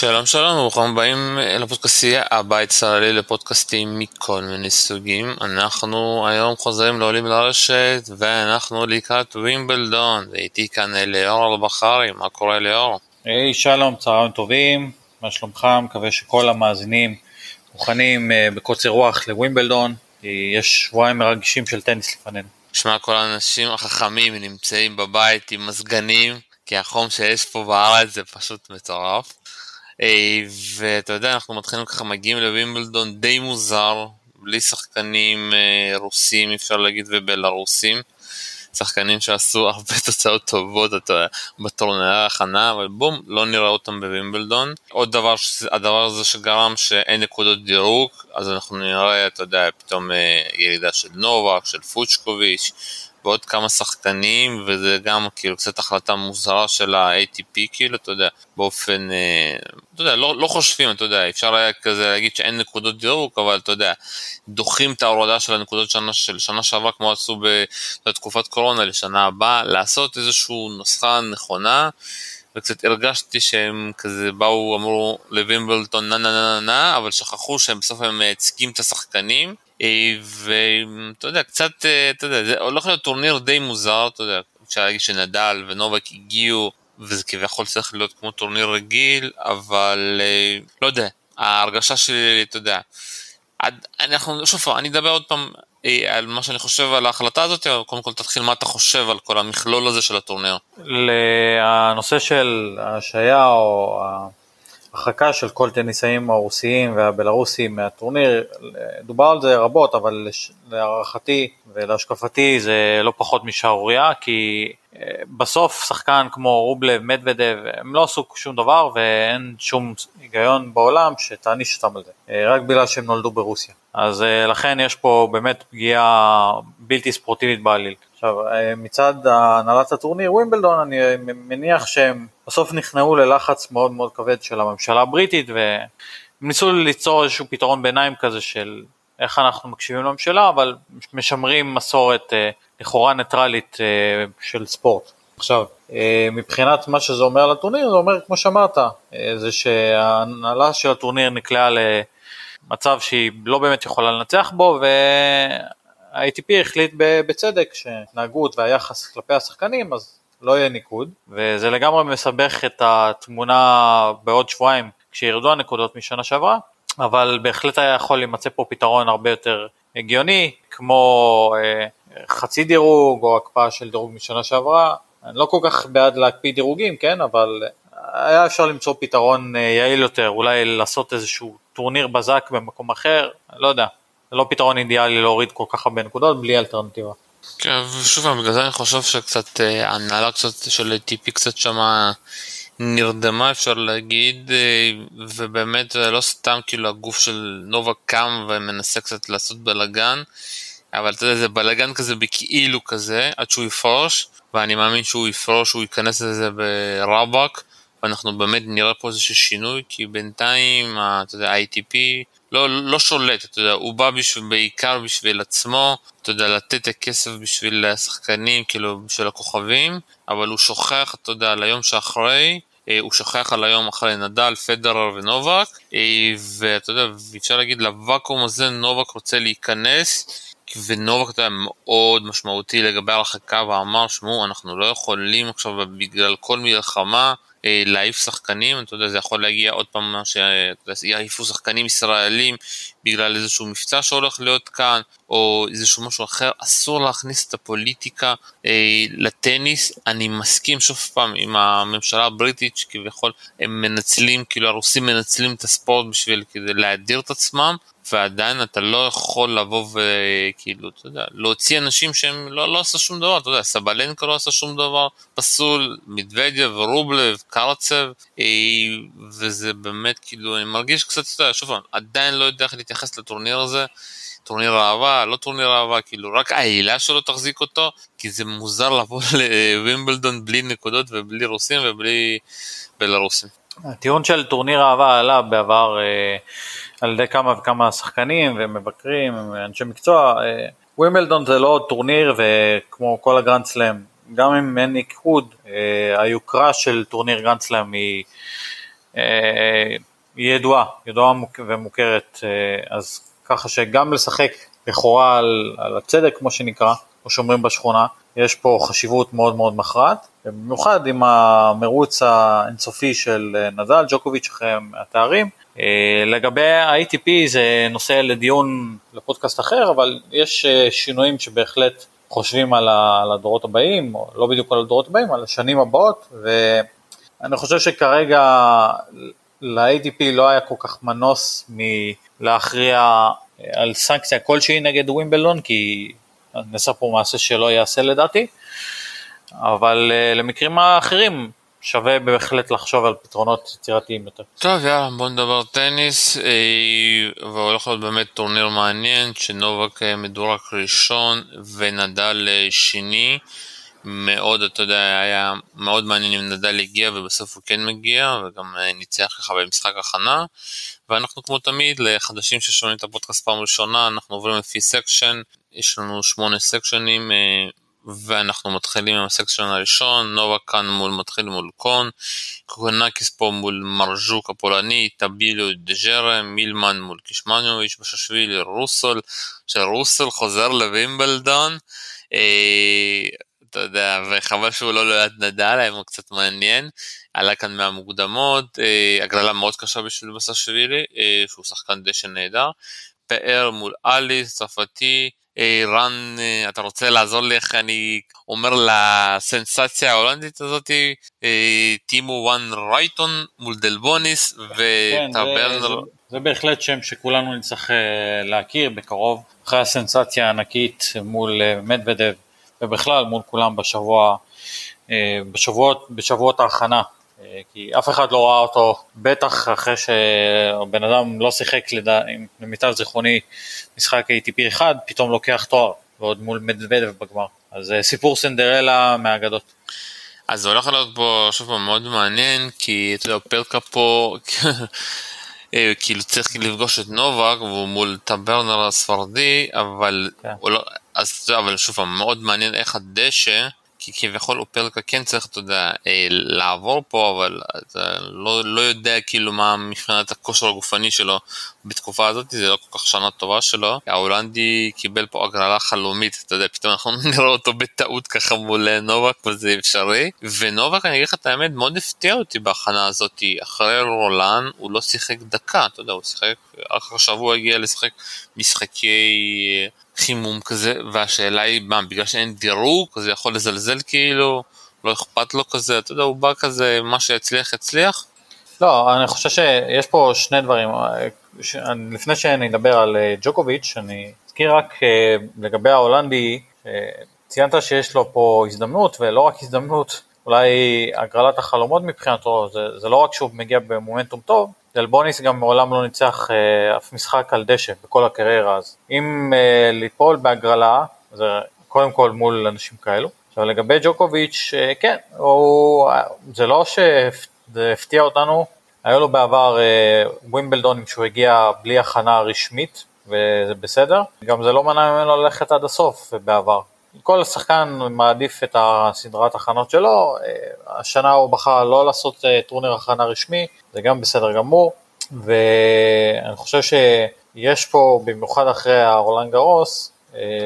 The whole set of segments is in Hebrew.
שלום שלום, ברוכים הבאים לפודקאסטייה, הבית צה"לי לפודקאסטים מכל מיני סוגים. אנחנו היום חוזרים לעולים לרשת ואנחנו לקראת ווימבלדון, ואיתי כאן ליאור אלבחרי, מה קורה ליאור? היי hey, שלום, צהריים טובים, מה שלומך? מקווה שכל המאזינים מוכנים uh, בקוצר רוח לווימבלדון, יש שבועיים מרגשים של טניס לפנינו. שמע, כל האנשים החכמים נמצאים בבית עם מזגנים, כי החום שיש פה בארץ זה פשוט מטורף. אה, ואתה יודע, אנחנו מתחילים ככה, מגיעים לווימבלדון די מוזר, בלי שחקנים אה, רוסים, אפשר להגיד, ובלרוסים. שחקנים שעשו הרבה תוצאות טובות בטורנרי ההכנה, אבל בום, לא נראה אותם בווימבלדון. עוד דבר, הדבר הזה שגרם שאין נקודות דירוג, אז אנחנו נראה, אתה יודע, פתאום אה, ירידה של נובק, של פוצ'קוביץ', ועוד כמה שחקנים, וזה גם כאילו קצת החלטה מוזרה של ה-ATP, כאילו, אתה יודע, באופן, אה, אתה יודע, לא, לא חושבים, אתה יודע, אפשר היה כזה להגיד שאין נקודות דירוג, אבל אתה יודע, דוחים את ההורדה של הנקודות שנה, של שנה שעברה, כמו עשו בתקופת קורונה לשנה הבאה, לעשות איזושהי נוסחה נכונה. וקצת הרגשתי שהם כזה באו, אמרו לווימבלטון נה נה נה נה, אבל שכחו שהם בסוף הם מייצגים את השחקנים, אה, ואתה יודע, קצת, אה, אתה יודע, זה הולך להיות טורניר די מוזר, אתה יודע, אפשר להגיד שנדל ונובק הגיעו, וזה כביכול צריך להיות כמו טורניר רגיל, אבל אה, לא יודע, ההרגשה שלי, אתה יודע, אנחנו, שוב, אני אדבר עוד פעם על מה שאני חושב על ההחלטה הזאת, אבל קודם כל תתחיל מה אתה חושב על כל המכלול הזה של הטורניר. לנושא של ההשעיה או הרחקה של כל טניסאים הרוסיים והבלארוסים מהטורניר, דובר על זה רבות, אבל להערכתי ולהשקפתי זה לא פחות משערורייה, כי אה, בסוף שחקן כמו רובלב, מדוודב, הם לא עשו שום דבר ואין שום היגיון בעולם שתעניש אותם על זה, אה, רק בגלל שהם נולדו ברוסיה. אז אה, לכן יש פה באמת פגיעה בלתי ספורטיבית בעליל. עכשיו, מצד הנהלת הטורניר ווימבלדון, אני מניח שהם בסוף נכנעו ללחץ מאוד מאוד כבד של הממשלה הבריטית והם ניסו ליצור איזשהו פתרון ביניים כזה של איך אנחנו מקשיבים לממשלה, אבל משמרים מסורת אה, לכאורה ניטרלית אה, של ספורט. עכשיו, אה, מבחינת מה שזה אומר לטורניר, זה אומר, כמו שאמרת, זה שההנהלה של הטורניר נקלעה למצב שהיא לא באמת יכולה לנצח בו, וה-ATP החליט בצדק שהתנהגות והיחס כלפי השחקנים, אז לא יהיה ניקוד, וזה לגמרי מסבך את התמונה בעוד שבועיים כשירדו הנקודות משנה שעברה, אבל בהחלט היה יכול להימצא פה פתרון הרבה יותר הגיוני, כמו אה, חצי דירוג או הקפאה של דירוג משנה שעברה. אני לא כל כך בעד להקפיא דירוגים, כן, אבל היה אפשר למצוא פתרון אה, יעיל יותר, אולי לעשות איזשהו טורניר בזק במקום אחר, לא יודע. זה לא פתרון אידיאלי להוריד כל כך הרבה נקודות בלי אלטרנטיבה. כן, ושוב בגלל זה אני חושב שקצת אה, ההנהלה קצת של טיפי קצת שמה נרדמה אפשר להגיד, אה, ובאמת זה לא סתם כאילו הגוף של נובה קם ומנסה קצת לעשות בלאגן, אבל אתה יודע, זה בלאגן כזה בכאילו כזה, עד שהוא יפרוש, ואני מאמין שהוא יפרוש, הוא ייכנס לזה ברבאק, ואנחנו באמת נראה פה איזשהו שינוי, כי בינתיים, אתה יודע, ITP לא, לא שולט, אתה יודע, הוא בא בשביל, בעיקר בשביל עצמו, אתה יודע, לתת את הכסף בשביל השחקנים, כאילו, בשביל הכוכבים, אבל הוא שוכח, אתה יודע, על היום שאחרי, אה, הוא שוכח על היום אחרי נדל, פדרר ונובק, אה, ואתה יודע, אפשר להגיד לוואקום הזה נובק רוצה להיכנס, ונובק יודע, מאוד משמעותי לגבי הרחקה ואמר, שמעו, אנחנו לא יכולים עכשיו בגלל כל מלחמה אה, להעיף שחקנים, אתה יודע, זה יכול להגיע עוד פעם שיעיפו שחקנים ישראלים בגלל איזשהו מבצע שהולך להיות כאן, או איזשהו משהו אחר, אסור להכניס את הפוליטיקה אה, לטניס. אני מסכים שוב פעם עם הממשלה הבריטית שכביכול הם מנצלים, כאילו הרוסים מנצלים את הספורט בשביל כדי להדיר את עצמם, ועדיין אתה לא יכול לבוא וכאילו, אתה יודע, להוציא אנשים שהם לא, לא עשו שום דבר, אתה יודע, סבלנקה לא עשה שום דבר פסול, מדוודיה ורובלב, קרצב, אה, וזה באמת כאילו, אני מרגיש קצת, אתה יודע, שוב פעם, עדיין לא יודע איך להתייחס לטורניר הזה. טורניר אהבה, לא טורניר אהבה, כאילו רק העילה שלו תחזיק אותו, כי זה מוזר לבוא לווימבלדון בלי נקודות ובלי רוסים ובלי בלרוסים. הטיעון של טורניר אהבה עלה בעבר אה, על ידי כמה וכמה שחקנים ומבקרים, אנשי מקצוע. אה, ווימבלדון זה לא טורניר וכמו כל הגרנד סלאם, גם אם אין ניקוד, אה, היוקרה של טורניר גרנד סלאם היא היא ידועה, ידועה ומוכרת, אז ככה שגם לשחק לכאורה על, על הצדק כמו שנקרא, כמו שאומרים בשכונה, יש פה חשיבות מאוד מאוד מכרעת, במיוחד עם המרוץ האינסופי של נדל, ג'וקוביץ' אחרי התארים. אה, לגבי ה-ATP זה נושא לדיון לפודקאסט אחר, אבל יש אה, שינויים שבהחלט חושבים על, הדורות הבאים, או לא בדיוק על הדורות הבאים, על השנים הבאות, ואני חושב שכרגע ל-ATP לא היה כל כך מנוס מלהכריע אה, על סנקציה כלשהי נגד ווימבלדון, כי נעשה פה מעשה שלא ייעשה לדעתי, אבל למקרים האחרים שווה בהחלט לחשוב על פתרונות יצירתיים יותר. טוב יאללה בוא נדבר טניס אה, והולך להיות באמת טורניר מעניין שנובק אה, מדורק ראשון ונדל אה, שני. מאוד אתה יודע היה מאוד מעניין אם נדל הגיע ובסוף הוא כן מגיע וגם ניצח ככה במשחק הכנה. ואנחנו כמו תמיד לחדשים ששומעים את הפודקאסט פעם ראשונה אנחנו עוברים לפי סקשן. יש לנו שמונה סקשנים ואנחנו מתחילים עם הסקשן הראשון, נובה כאן מול מתחיל מול קון, קוקנקיס פה מול מרז'וק הפולני, טביליו דג'רה, מילמן מול קישמניוביץ', בששווילי רוסל, שרוסל חוזר לווימבלדון, אה, אתה יודע, וחבל שהוא לא ליד נדל, היה קצת מעניין, עלה כאן מהמוקדמות, אה, הגרלה מאוד קשה בשביל בסשווילי, אה, שהוא שחקן דשא נהדר, פאר מול אליס, צרפתי, רן, אה, אתה רוצה לעזור לי איך אני אומר לסנסציה ההולנדית הזאתי, אה, טימו וואן רייטון מול דלבוניס וטאברנר. כן, זה, זה בהחלט שם שכולנו נצטרך להכיר בקרוב, אחרי הסנסציה הענקית מול מדוודב ובכלל מול כולם בשבוע, בשבועות, בשבועות ההכנה כי אף אחד לא ראה אותו, בטח אחרי שבן אדם לא שיחק למיטב זיכרוני משחק ATP אחד, פתאום לוקח תואר, ועוד מול מדוודב בגמר. אז סיפור סנדרלה מהאגדות. אז זה הולך להיות פה שוב פעם מאוד מעניין, כי אתה יודע, פרקה פה, אה, כאילו צריך לפגוש את נובק והוא מול טאברנר הספרדי, אבל, כן. לא, אז, אבל שוב פעם, מאוד מעניין איך הדשא כי כביכול אופרקה כן צריך, אתה יודע, אה, לעבור פה, אבל אתה לא, לא יודע כאילו מה מבחינת הכושר הגופני שלו בתקופה הזאת, זה לא כל כך שנה טובה שלו. ההולנדי קיבל פה הגרלה חלומית, אתה יודע, פתאום אנחנו נראה אותו בטעות ככה מול נובק וזה אפשרי. ונובק, אני אגיד לך את האמת, מאוד הפתיע אותי בהכנה הזאת, אחרי רולן הוא לא שיחק דקה, אתה יודע, הוא שיחק, אחרי שבוע הגיע לשחק משחקי חימום כזה, והשאלה היא מה, בגלל שאין דירוג, הוא יכול לזלזל כאילו, לא אכפת לו כזה, אתה יודע, הוא בא כזה, מה שיצליח יצליח? לא, אני חושב שיש פה שני דברים, ש... לפני אדבר על אה, ג'וקוביץ', אני אזכיר רק אה, לגבי ההולנדי, אה, ציינת שיש לו פה הזדמנות, ולא רק הזדמנות, אולי הגרלת החלומות מבחינתו, זה, זה לא רק שהוא מגיע במומנטום טוב, דלבוניס גם מעולם לא ניצח אף משחק על דשא בכל הקריירה אז אם אה, ליפול בהגרלה זה קודם כל מול אנשים כאלו. עכשיו לגבי ג'וקוביץ' אה, כן הוא, זה לא שזה הפתיע אותנו היו לו בעבר אה, ווימבלדונים שהוא הגיע בלי הכנה רשמית וזה בסדר. גם זה לא מנע ממנו ללכת עד הסוף בעבר כל שחקן מעדיף את הסדרת הכנות שלו, אה, השנה הוא בחר לא לעשות אה, טורניר הכנה רשמי, זה גם בסדר גמור, ואני חושב שיש פה, במיוחד אחרי הרולנד גרוס,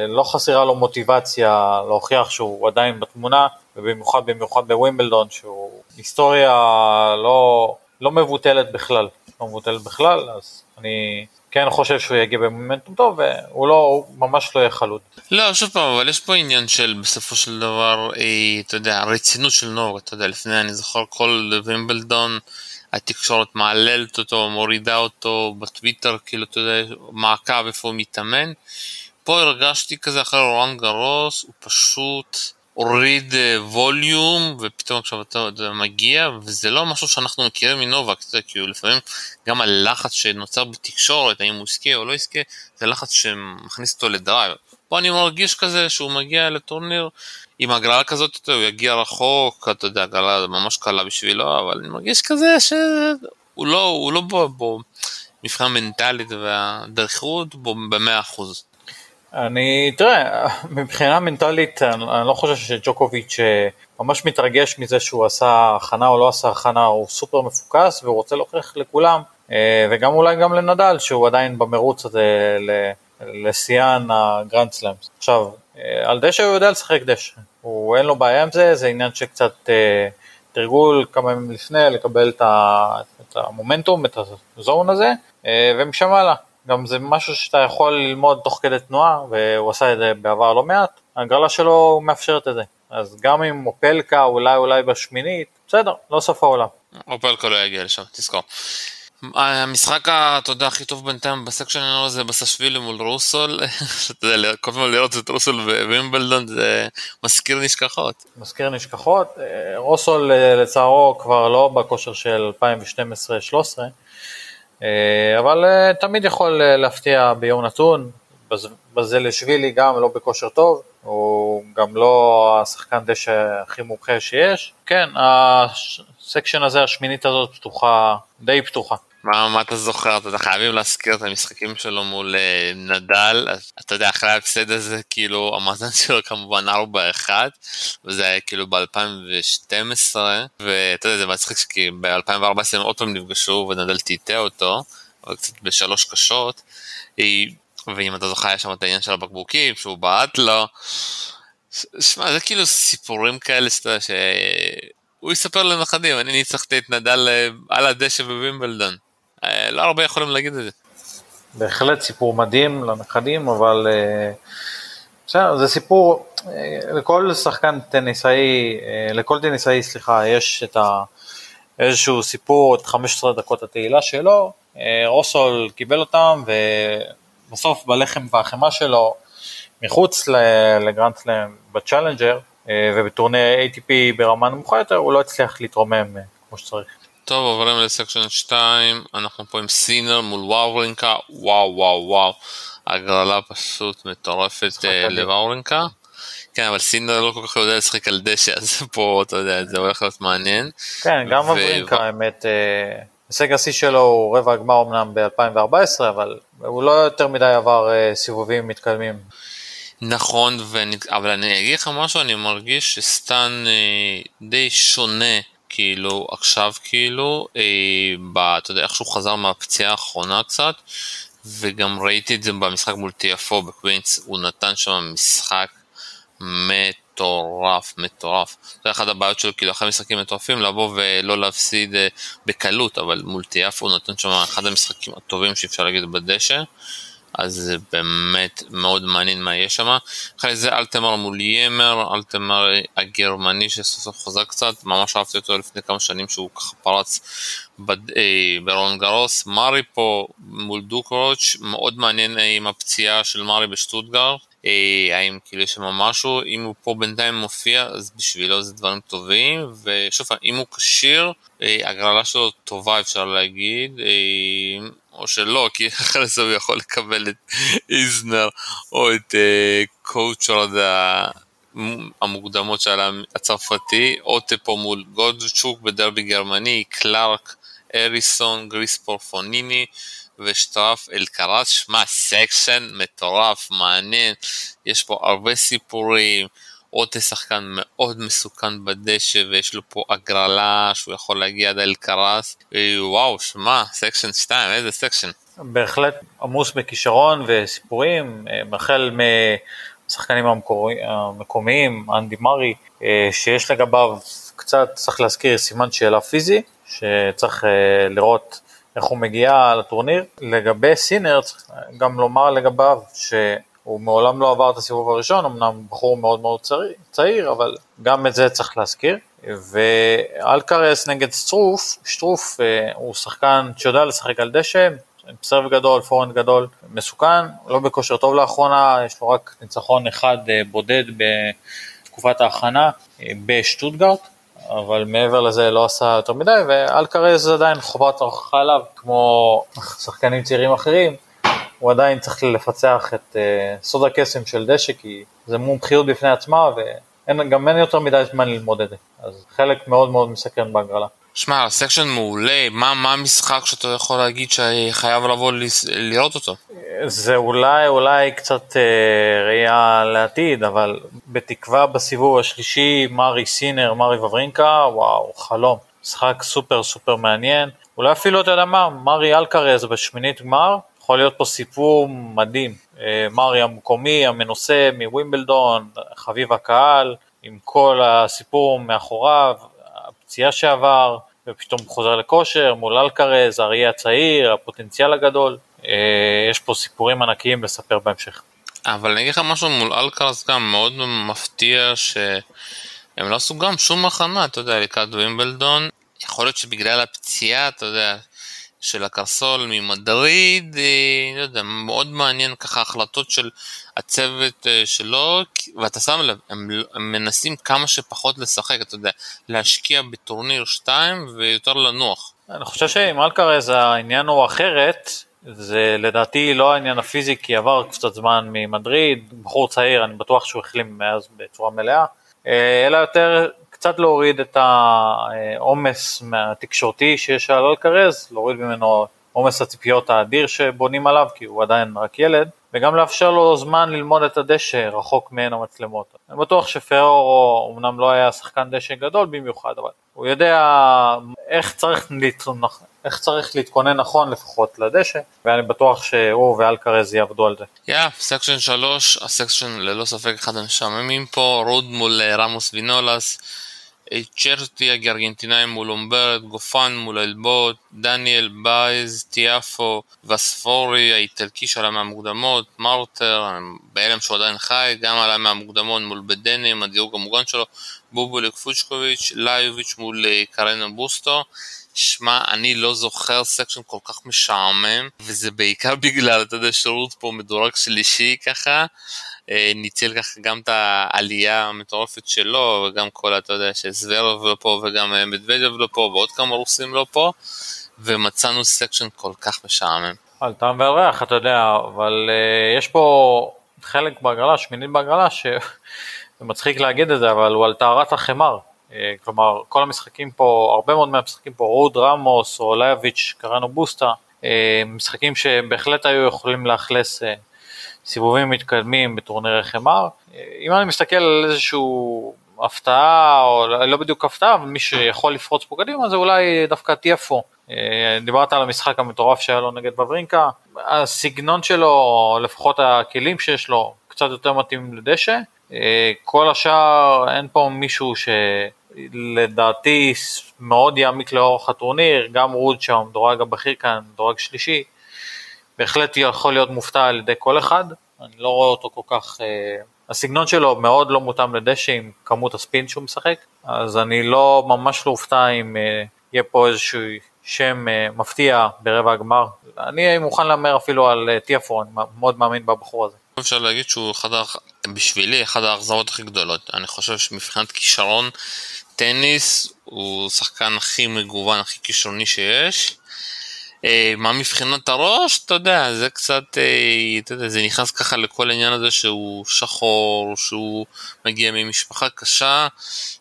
לא חסרה לו מוטיבציה להוכיח שהוא עדיין בתמונה, ובמיוחד במיוחד בווימבלדון, שהוא היסטוריה לא, לא מבוטלת בכלל, לא מבוטלת בכלל, אז אני כן חושב שהוא יגיע במומנטום טוב, והוא לא, הוא ממש לא יהיה חלוד. לא, שוב פעם, אבל יש פה עניין של בסופו של דבר, אה, אתה יודע, הרצינות של נור, אתה יודע, לפני אני זוכר כל וימבלדון, התקשורת מעללת אותו, מורידה אותו בטוויטר, כאילו, אתה יודע, מעקב איפה הוא מתאמן. פה הרגשתי כזה אחרי רולאן גארוס, הוא פשוט... הוריד ווליום ופתאום עכשיו אתה מגיע וזה לא משהו שאנחנו מכירים מנובק, אתה יודע, כאילו לפעמים גם הלחץ שנוצר בתקשורת, האם הוא יזכה או לא יזכה, זה לחץ שמכניס אותו ל drive. פה אני מרגיש כזה שהוא מגיע לטורניר עם הגרלה כזאת, הוא יגיע רחוק, אתה יודע, הגרלה ממש קלה בשבילו, אבל אני מרגיש כזה שהוא לא, הוא לא בו, בו מבחינה מנטלית והדריכות בו במאה אחוז. אני, תראה, מבחינה מנטלית, אני, אני לא חושב שג'וקוביץ' אה, ממש מתרגש מזה שהוא עשה הכנה או לא עשה הכנה, הוא סופר מפוקס והוא רוצה להוכיח לכולם, אה, וגם אולי גם לנדל, שהוא עדיין במרוץ הזה לשיאן הגרנד סלאמס. עכשיו, אה, על דשא הוא יודע לשחק דשא, הוא אין לו בעיה עם זה, זה עניין שקצת תרגול כמה ימים לפני, לקבל את, המומנטום, את הזון הזה, ומשם הלאה. גם זה משהו שאתה יכול ללמוד תוך כדי תנועה, והוא עשה את זה בעבר לא מעט, ההגרלה שלו מאפשרת את זה. אז גם אם אופלקה אולי אולי בשמינית, בסדר, לא סוף העולם. אופלקה לא יגיע לשם, תזכור. המשחק, אתה יודע, הכי טוב בינתיים בסקשן שלנו זה בסשווילי מול רוסול, אתה יודע, כל פעם לראות את רוסול ווימבלדון זה מזכיר נשכחות. מזכיר נשכחות, אה, רוסול אה, לצערו כבר לא בכושר של 2012-2013, אה, אבל אה, תמיד יכול אה, להפתיע ביום נתון, בזלשווילי גם לא בכושר טוב, הוא גם לא השחקן דשא הכי מומחה שיש. כן, הסקשן הזה, השמינית הזאת פתוחה, די פתוחה. מה, מה אתה זוכר? אתה חייבים להזכיר את המשחקים שלו מול uh, נדל, אתה יודע, אחרי ההפסד הזה, כאילו, המאזן שלו כמובן 4-1, וזה היה כאילו ב-2012, ואתה יודע, זה מצחיק שכי ב-2014 הם עוד פעם נפגשו ונדל טיטה אותו, אבל קצת בשלוש קשות, ואם אתה זוכר, היה שם את העניין של הבקבוקים, שהוא בעט לו, שמע, זה כאילו סיפורים כאלה שאתה יודע, שהוא יספר לנכדים, אני ניצחתי את נדל אה, על הדשא בווימבלדון. אה, לא הרבה יכולים להגיד את זה. בהחלט סיפור מדהים לנכדים, אבל אה, בסדר, זה סיפור, אה, לכל שחקן טניסאי, לכל טניסאי, סליחה, יש את ה... איזשהו סיפור, את 15 דקות התהילה שלו, רוסול קיבל אותם, ובסוף בלחם והחמאה שלו, מחוץ לגרנדסלאם בצ'אלנג'ר, ובטורניר ATP ברמה נמוכה יותר, הוא לא הצליח להתרומם כמו שצריך. טוב עוברים לסקשן 2 אנחנו פה עם סינר מול וואורינקה וואו וואו וואו. הגרלה פשוט מטורפת אה, לוואורינקה כן אבל סינר לא כל כך יודע לשחק על דשא אז פה אתה יודע זה הולך להיות מעניין. כן גם וואורינקה האמת אה, הישג השיא שלו הוא רבע הגמר אמנם ב-2014 אבל הוא לא יותר מדי עבר אה, סיבובים מתקדמים. נכון, ואני, אבל אני אגיד לך משהו, אני מרגיש שסטן די שונה כאילו עכשיו כאילו, אה, אתה יודע איך שהוא חזר מהפציעה האחרונה קצת, וגם ראיתי את זה במשחק מול טיאפו בקווינס, הוא נתן שם משחק מטורף, מטורף. זה אחד הבעיות שלו, כאילו אחרי משחקים מטורפים, לבוא ולא להפסיד אה, בקלות, אבל מול טיאפו הוא נתן שם אחד המשחקים הטובים שאפשר להגיד בדשא. אז זה באמת מאוד מעניין מה יש שם. אחרי זה אלתמר מול ימר, אלתמר הגרמני שסוף סוף חזק קצת, ממש אהבתי אותו לפני כמה שנים שהוא ככה פרץ בד... אה, ברון גרוס. מארי פה מול דוקרוץ', מאוד מעניין עם הפציעה של מארי בשטוטגרד. אה, האם כאילו יש שם משהו, אם הוא פה בינתיים מופיע אז בשבילו זה דברים טובים ושוב אם הוא כשיר הגרלה שלו טובה אפשר להגיד או שלא, כי אחרי זה הוא יכול לקבל את איזנר או את קואוצ'רד המוקדמות של הצרפתי, או טפו מול גודצ'וק בדרבי גרמני, קלארק, אריסון, גריספור פוניני ושטרף אלקרס, שמע סקשן מטורף, מעניין, יש פה הרבה סיפורים, עוד שחקן מאוד מסוכן בדשא ויש לו פה הגרלה שהוא יכול להגיע עד אלקרס וואו שמע section 2 איזה section. בהחלט עמוס בכישרון וסיפורים אה, החל מהשחקנים המקומיים אנדי מרי אה, שיש לגביו קצת צריך להזכיר סימן שאלה פיזי שצריך אה, לראות איך הוא מגיע לטורניר לגבי סינר צריך גם לומר לגביו ש... הוא מעולם לא עבר את הסיבוב הראשון, אמנם בחור מאוד מאוד צעיר, אבל גם את זה צריך להזכיר. ואלקרס נגד סטרוף, שטרוף אה, הוא שחקן שיודע לשחק על דשא, סרב גדול, פורנד גדול, מסוכן, לא בכושר טוב לאחרונה, יש לו רק ניצחון אחד אה, בודד בתקופת ההכנה אה, בשטוטגרט, אבל מעבר לזה לא עשה יותר מדי, ואלקרס עדיין חובת ההוכחה עליו, כמו שחקנים צעירים אחרים, הוא עדיין צריך לפצח את uh, סוד הקסם של דשא, כי זה מומחיות בפני עצמה, וגם אין יותר מדי זמן ללמוד את זה. אז חלק מאוד מאוד מסקרן בהגרלה. שמע, section מעולה, מה, מה המשחק שאתה יכול להגיד שחייב לבוא לראות אותו? זה אולי, אולי קצת אה, ראייה לעתיד, אבל בתקווה בסיבוב השלישי, מארי סינר, מארי וברינקה, וואו, חלום. משחק סופר סופר מעניין. אולי אפילו, אתה יודע מה, מארי אלקרז בשמינית גמר, יכול להיות פה סיפור מדהים. אה, מארי המקומי, המנוסה מווימבלדון, חביב הקהל, עם כל הסיפור מאחוריו, הפציעה שעבר, ופתאום חוזר לכושר מול אלקרז, האריה הצעיר, הפוטנציאל הגדול. אה, יש פה סיפורים ענקיים לספר בהמשך. אבל אני אגיד לך משהו מול אלקרז גם מאוד מפתיע שהם לא עשו גם שום הכנה, אתה יודע, לקראת וימבלדון. יכול להיות שבגלל הפציעה, אתה יודע, של הקרסול ממדריד, אה, לא יודע, מאוד מעניין ככה החלטות של הצוות אה, שלו, ואתה שם לב, הם, הם מנסים כמה שפחות לשחק, אתה יודע, להשקיע בטורניר 2 ויותר לנוח. אני חושב שעם אלקרז העניין הוא אחרת, זה לדעתי לא העניין הפיזי, כי עבר קצת זמן ממדריד, בחור צעיר, אני בטוח שהוא החלים מאז בצורה מלאה, אה, אלא יותר קצת להוריד את העומס התקשורתי שיש על אלקרז, להוריד ממנו עומס הציפיות האדיר שבונים עליו, כי הוא עדיין רק ילד, וגם לאפשר לו זמן ללמוד את הדשא רחוק מעין המצלמות. אני בטוח שפררו אמנם לא היה שחקן דשא גדול במיוחד, אבל הוא יודע איך צריך, איך צריך להתכונן נכון לפחות לדשא, ואני בטוח שהוא ואלקרז יעבדו על זה. יא, section 3, ה section ללא ספק אחד המשעממים פה, רוד מול אה, ראמוס וינולס. צ'רטי הגארגנטינאי מול אומברד, גופן מול אלבוט, דניאל בייז, טיאפו, וספורי האיטלקי שעלה מהמוקדמות, מרטר, בהלם שהוא עדיין חי, גם עלה מהמוקדמות מול בדנים, הדירוג המוגן שלו, בובוליק פוצ'קוביץ', ליוביץ' מול אה, קרנה בוסטו. שמע, אני לא זוכר סקשן כל כך משעמם, וזה בעיקר בגלל, אתה יודע, שירות פה מדורג שלישי ככה. אה, ניצל ככה גם את העלייה המטורפת שלו, וגם כל, אתה יודע, שזוורב לא פה וגם אה, מדבדב לא פה, ועוד כמה רוסים לא פה, ומצאנו section כל כך משעמם. על טעם ועל ריח, אתה יודע, אבל אה, יש פה חלק בהגרלה, שמינית בהגרלה, שזה מצחיק להגיד את זה, אבל הוא על טהרת החמר. כלומר, כל המשחקים פה, הרבה מאוד מהמשחקים פה, רוד רמוס או ליוביץ', קרניו בוסטה, משחקים שבהחלט היו יכולים לאכלס סיבובים מתקדמים בטורנירי חמר. אם אני מסתכל על איזשהו הפתעה, או לא בדיוק הפתעה, אבל מי שיכול לפרוץ פה קדימה זה אולי דווקא טיאפו. אה, דיברת על המשחק המטורף שהיה לו נגד בברינקה, הסגנון שלו, לפחות הכלים שיש לו, קצת יותר מתאים לדשא. אה, כל השאר, אין פה מישהו שלדעתי מאוד יעמיק לאורך הטורניר, גם רוד שם, דורג הבכיר כאן, דורג שלישי, בהחלט יכול להיות מופתע על ידי כל אחד, אני לא רואה אותו כל כך, אה, הסגנון שלו מאוד לא מותאם לדשא עם כמות הספין שהוא משחק, אז אני לא, ממש לא אופתע אם אה, יהיה פה איזשהו שם אה, מפתיע ברבע הגמר. אני מוכן להמר אפילו על טיאפו, אני מאוד מאמין בבחור הזה. אפשר להגיד שהוא אחד, בשבילי אחד האכזרות הכי גדולות. אני חושב שמבחינת כישרון טניס הוא שחקן הכי מגוון, הכי כישרוני שיש. אה, מה מבחינת הראש, אתה יודע, זה קצת, אה, אתה יודע, זה נכנס ככה לכל העניין הזה שהוא שחור, שהוא מגיע ממשפחה קשה,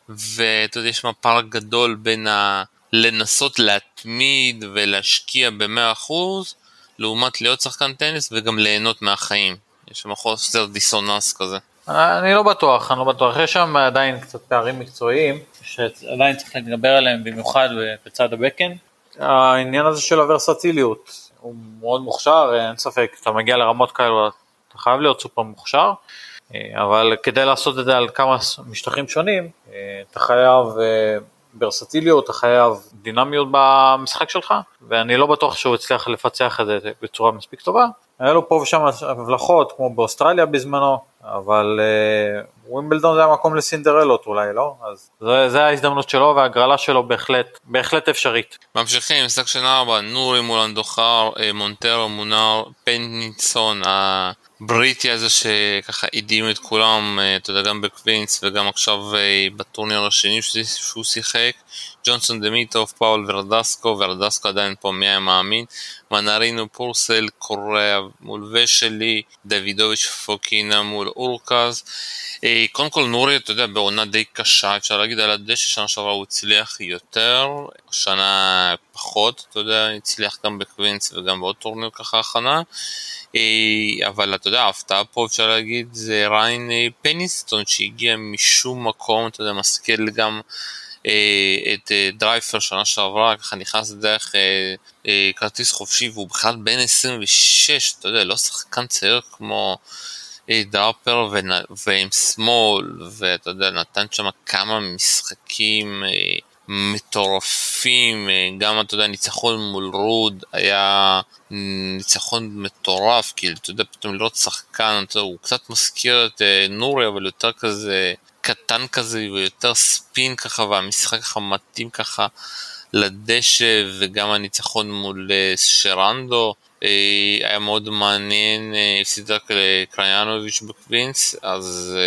ואתה יודע, יש מפר גדול בין ה... לנסות להתמיד ולהשקיע במאה אחוז, לעומת להיות שחקן טניס וגם ליהנות מהחיים. יש שם חוסר דיסוננס כזה. אני לא בטוח, אני לא בטוח, יש שם עדיין קצת פערים מקצועיים, שעדיין צריך להתגבר עליהם במיוחד בצד הבקן. העניין הזה של הוורסטיליות, הוא מאוד מוכשר, אין ספק, אתה מגיע לרמות כאלו, אתה חייב להיות סופר מוכשר, אבל כדי לעשות את זה על כמה משטחים שונים, אתה חייב ורסטיליות, אתה חייב דינמיות במשחק שלך, ואני לא בטוח שהוא הצליח לפצח את זה בצורה מספיק טובה. היה לו פה ושם הבלחות, כמו באוסטרליה בזמנו, אבל אה, ווימבלדון זה המקום לסינדרלות אולי, לא? אז זה, זה ההזדמנות שלו וההגרלה שלו בהחלט, בהחלט אפשרית. ממשיכים, משחק של ארבע, נורי מול אנדוחר, אה, מונטרו מונר, פניסטון, הבריטי הזה שככה הדהים את כולם, אה, אתה יודע, גם בקווינס וגם עכשיו בטורניר השני שהוא שיחק, ג'ונסון דימיטרוב, פאול ורדסקו, ורדסקו עדיין פה מי היה מאמין, מנרינו פורסל, קוריאה מול וסלי, דוידוביץ' פוקינה מול הורקאז. אה, קודם כל נורי, אתה יודע, בעונה די קשה, אפשר להגיד על הדשא, שנה שעברה הוא הצליח יותר, שנה פחות, אתה יודע, הצליח גם בקווינס וגם בעוד טורניר ככה הכנה. אה, אבל אתה יודע, ההפתעה פה אפשר להגיד זה ריין אה, פניסטון שהגיע משום מקום, אתה יודע, מזכיר גם אה, את דרייפר שנה שעברה, ככה נכנס דרך כרטיס חופשי והוא בכלל בן 26, אתה יודע, לא שחקן צעיר כמו דראפר ועם שמאל, ואתה יודע, נתן שם כמה משחקים מטורפים, אה, גם אתה יודע, ניצחון מול רוד היה ניצחון מטורף, כאילו, אתה יודע, פתאום לראות שחקן, אתה יודע, הוא קצת מזכיר את אה, נורי, אבל יותר כזה קטן כזה, ויותר ספין ככה, והמשחק ככה מתאים ככה לדשא, וגם הניצחון מול אה, סרונדולו. היה מאוד מעניין, הפסיד רק לקראינוביץ' בקווינס, אז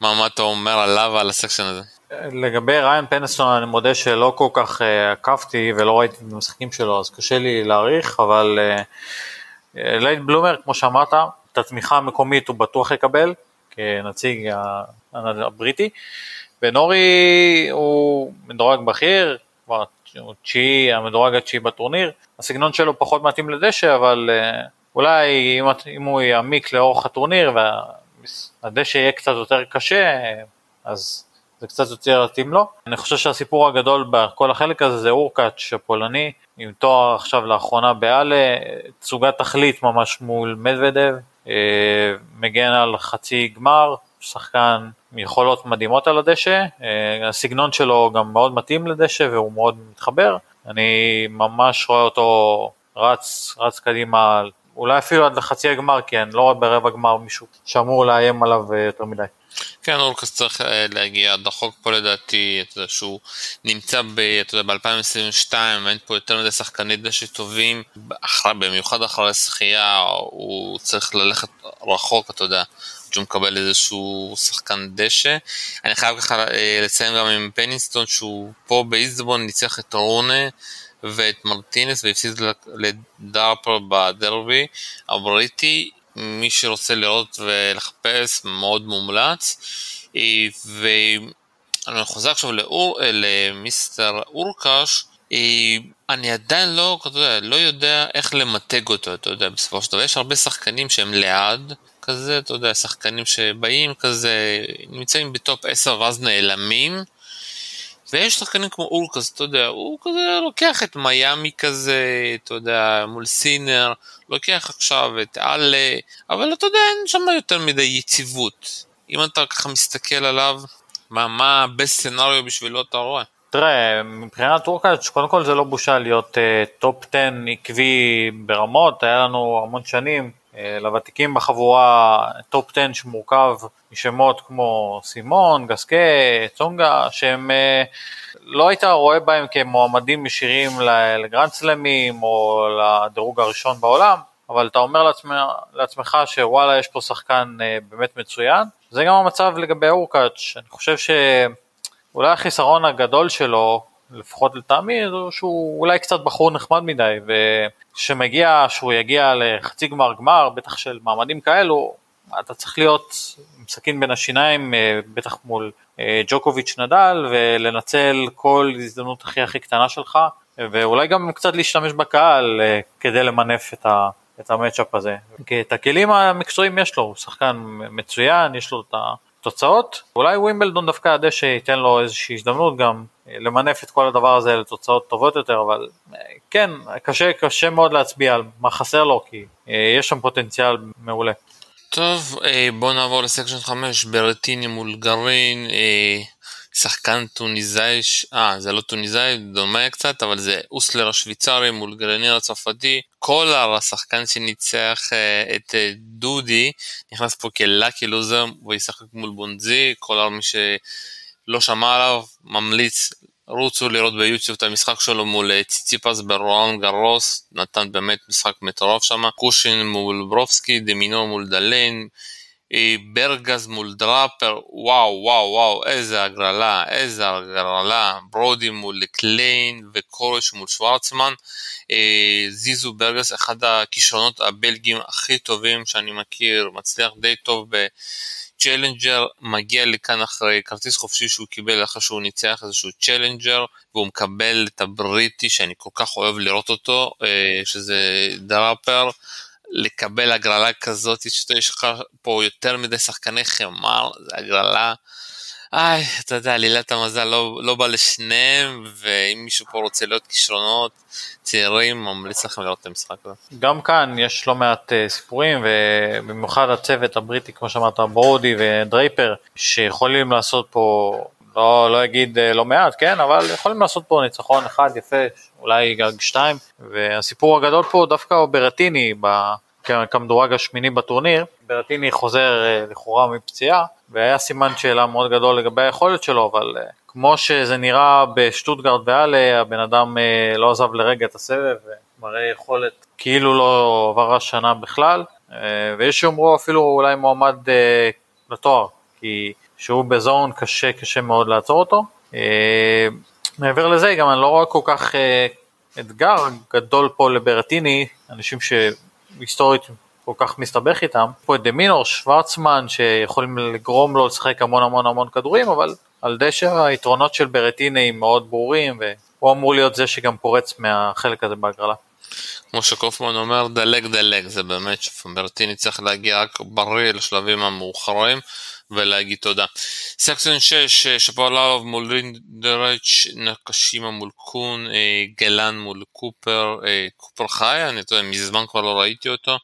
מה, מה אתה אומר עליו ועל ה section הזה? לגבי ריין פניסטון אני מודה שלא כל כך אה, עקבתי ולא ראיתי את המשחקים שלו אז קשה לי להעריך אבל אה, late bloomer כמו שאמרת את התמיכה המקומית הוא בטוח יקבל כנציג הבריטי. ונורי הוא מדורג בכיר כבר הוא תשיעי המדורג התשיעי בטורניר. הסגנון שלו פחות מתאים לדשא אבל uh, אולי אם, אם הוא יעמיק לאורך הטורניר והדשא יהיה קצת יותר קשה אז זה קצת יותר יתאים לו. אני חושב שהסיפור הגדול בכל החלק הזה זה אורקאץ' הפולני, עם תואר עכשיו לאחרונה באלה, תצוגת תכלית ממש מול מדוודב, אה, מגן על חצי גמר, שחקן עם יכולות מדהימות על הדשא, אה, הסגנון שלו גם מאוד מתאים לדשא והוא מאוד מתחבר, אני ממש רואה אותו רץ, רץ קדימה, אולי אפילו עד לחצי הגמר, כי אני לא רואה ברבע גמר מישהו שאמור לאיים עליו אה, יותר מדי. כן, אורקס צריך אה, להגיע עד רחוק פה לדעתי, אתה יודע שהוא נמצא ב-2022, אין פה יותר מדי שחקני דשא טובים, במיוחד אחרי שחייה, הוא צריך ללכת רחוק, אתה יודע. שהוא מקבל איזשהו שחקן דשא. אני חייב ככה אה, לציין גם עם פניסטון שהוא פה באיזבון ניצח את רונה ואת מרטינס והפסיד לדארפר בדרבי הבריטי מי שרוצה לראות ולחפש מאוד מומלץ. ואני חוזר עכשיו לאור, למיסטר אורקש, אני עדיין לא, אתה יודע, לא יודע איך למתג אותו, אתה יודע, בסופו של דבר יש הרבה שחקנים שהם ליד כזה, אתה יודע, שחקנים שבאים כזה, נמצאים בטופ 10 ואז נעלמים. ויש שחקנים כמו אורקס, אתה יודע, הוא כזה לוקח את מיאמי כזה, אתה יודע, מול סינר, לוקח עכשיו את אלה, אבל אתה יודע, אין שם יותר מדי יציבות. אם אתה ככה מסתכל עליו, מה, מה הבסט סצנריו בשבילו אתה רואה? תראה, מבחינת הורקאץ', קודם כל זה לא בושה להיות אה, top 10 עקבי ברמות, היה לנו המון שנים, אה, לוותיקים בחבורה top 10 שמורכב משמות כמו סימון, גסקה, צונגה, שהם אה, לא היית רואה בהם כמועמדים ישירים לגרנד סלמים או לדירוג הראשון בעולם, אבל אתה אומר לעצמך, שוואלה יש פה שחקן אה, באמת מצוין. זה גם המצב לגבי אורקאץ', אני חושב שאולי החיסרון הגדול שלו, לפחות לטעמי, זה שהוא אולי קצת בחור נחמד מדי, וכשמגיע, שהוא יגיע לחצי גמר גמר, בטח של מעמדים כאלו, אתה צריך להיות עם סכין בין השיניים, אה, בטח מול אה, ג'וקוביץ' נדל, ולנצל כל הזדמנות הכי הכי קטנה שלך, ואולי גם קצת להשתמש בקהל אה, כדי למנף את ה... את המצ'אפ הזה. כי את הכלים המקצועיים יש לו, הוא שחקן מצוין, יש לו את התוצאות. אולי ווימבלדון דווקא הדשא ייתן לו איזושהי הזדמנות גם למנף את כל הדבר הזה לתוצאות טובות יותר, אבל כן, קשה, קשה מאוד להצביע על מה חסר לו, כי יש שם פוטנציאל מעולה. טוב, אה, בואו נעבור לסקשן 5, ברטיני מול גרעין, אה, שחקן טוניסאי, אה זה לא טוניסאי, דומה קצת, אבל זה אוסלר השוויצרי מול גרניר הצרפתי, קולר השחקן שניצח אה, את דודי, נכנס פה כלאקי לוזר וישחק מול בונזי, קולר מי שלא שמע עליו, ממליץ רוצו לראות ביוטיוב את המשחק שלו מול אה, ציציפס ברואן גרוס, נתן באמת משחק מטורף שם, קושין מול ברובסקי, דמינו מול דלן, ברגז מול דראפר, וואו וואו וואו, איזה הגרלה, איזה הגרלה, ברודי מול קליין וקורש מול שוורצמן, זיזו ברגז, אחד הכישרונות הבלגים הכי טובים שאני מכיר, מצליח די טוב ב challenger, מגיע לכאן אחרי כרטיס חופשי שהוא קיבל אחרי שהוא ניצח איזשהו challenger, והוא מקבל את הבריטי שאני כל כך אוהב לראות אותו, שזה דראפר. לקבל הגרלה כזאת, שיש לך פה יותר מדי שחקני חמר, זה הגרלה. איי, אתה יודע, אלילת המזל לא, לא בא לשניהם, ואם מישהו פה רוצה לראות כישרונות צעירים, ממליץ לכם לראות את המשחק הזה. גם כאן יש לא מעט uh, סיפורים, ובמיוחד הצוות הבריטי, כמו שאמרת, ברודי ודרייפר, שיכולים לעשות פה, לא, לא אגיד uh, לא מעט, כן, אבל יכולים לעשות פה ניצחון אחד יפה, אולי גג שתיים, והסיפור הגדול פה דווקא הוא ברטיני, כמדורג השמיני בטורניר, ברטיני חוזר אה, לכאורה מפציעה, והיה סימן שאלה מאוד גדול לגבי היכולת שלו, אבל אה, כמו שזה נראה בשטוטגרד ואלה, הבן אדם אה, לא עזב לרגע את הסבב, ומראה יכולת כאילו לא עבר השנה בכלל, ויש שיאמרו אפילו אולי מועמד לתואר, כי שהוא בזון קשה קשה מאוד לעצור אותו. מעבר לזה גם אני לא רואה כל כך אתגר גדול פה לברטיני, אנשים שהיסטורית כל כך מסתבך איתם. פה את דמינור, שוורצמן, שיכולים לגרום לו לשחק המון המון המון כדורים, אבל על דשא היתרונות של ברטיני הם מאוד ברורים, והוא אמור להיות זה שגם פורץ מהחלק הזה בהגרלה. כמו שקופמן אומר, דלג דלג, זה באמת שברטיני צריך להגיע רק בריא לשלבים המאוחרים. ולהגיד תודה. סקסון 6, שפולרוב מול רינדרץ', נקשימה מול קון, אה, גלן מול קופר, אה, קופר חי, אני יודע, מזמן כבר לא ראיתי אותו,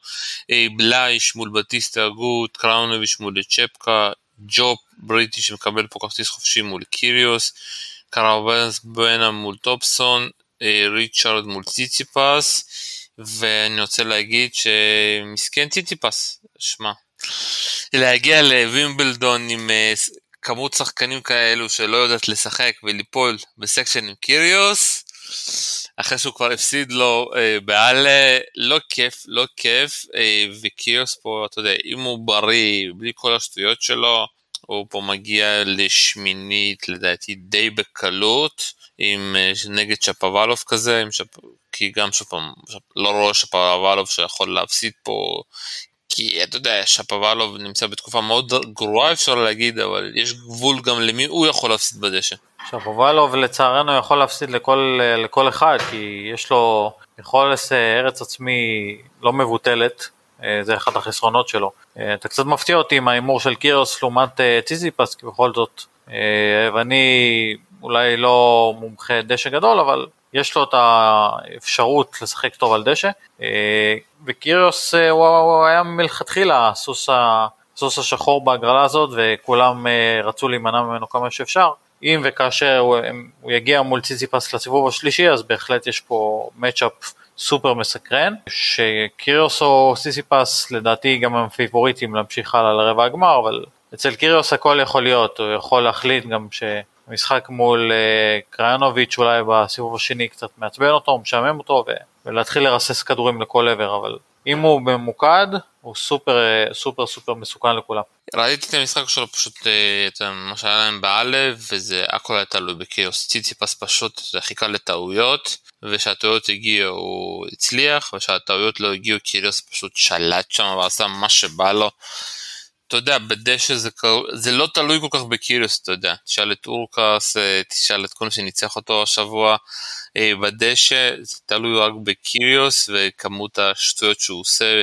אה, בלייש מול בטיסטה אגוד, קראונוביץ' מול צ'פקה, ג'ופ בריטי שמקבל פה כרטיס חופשי מול קיריוס, קרבאייס באנה מול תומפסון, ריצ'רד מול ציציפס, ואני רוצה להגיד שמסכן ציציפס, שמע, להגיע לווימבלדון עם אה, כמות שחקנים כאלו שלא יודעת לשחק וליפול ב section עם קיריוס, אחרי שהוא כבר הפסיד לו אה, בהאלה, לא כיף, לא כיף, אה, וקיריוס פה, אתה יודע, אם הוא בריא, בלי כל השטויות שלו, הוא פה מגיע לשמינית לדעתי די בקלות, עם אה, נגד שפוואלוב כזה, שפ... כי גם שוב פעם, לא רואה שפוואלוב שיכול להפסיד פה כי אתה יודע, שפוואלוב נמצא בתקופה מאוד גרועה אפשר להגיד, אבל יש גבול גם למי הוא יכול להפסיד בדשא. שפוואלוב לצערנו יכול להפסיד לכל, לכל אחד, כי יש לו יכולת ארץ עצמי לא מבוטלת, אה, זה אחד החסרונות שלו. אה, אתה קצת מפתיע אותי עם ההימור של קירוס לעומת אה, ציזיפס, כי בכל זאת, ואני אולי לא מומחה דשא גדול, אבל יש לו את האפשרות לשחק טוב על דשא, אה, וקיריוס אה, הוא היה מלכתחילה הסוס, הסוס השחור בהגרלה הזאת וכולם אה, רצו להימנע ממנו כמה שאפשר. אם וכאשר הוא, הוא יגיע מול ציציפס לסיבוב השלישי אז בהחלט יש פה מצ'אפ סופר מסקרן, שקיריוס או סיסיפס לדעתי גם הם פיבוריטים להמשיך הלאה לרבע הגמר, אבל אצל קיריוס הכל יכול להיות, הוא יכול להחליט גם ש... משחק מול uh, קריינוביץ' אולי בסיבוב השני קצת מעצבן אותו, משעמם אותו ולהתחיל לרסס כדורים לכל עבר, אבל אם הוא ממוקד הוא סופר אה, סופר סופר מסוכן לכולם. ראיתי את המשחק שלו פשוט אה, את מה שהיה להם באלף וזה הכל היה תלוי בקיוס ציציפס פשוט חיכה לטעויות ושהטעויות הגיעו הוא הצליח ושהטעויות לא הגיעו קיריוס פשוט שלט שם ועשה מה שבא לו. אתה יודע, בדשא זה, זה לא תלוי כל כך בקיריוס, אתה יודע. תשאל את אורקאס, אה, תשאל את כל מי שניצח אותו השבוע אה, בדשא, זה תלוי רק בקיריוס וכמות השטויות שהוא עושה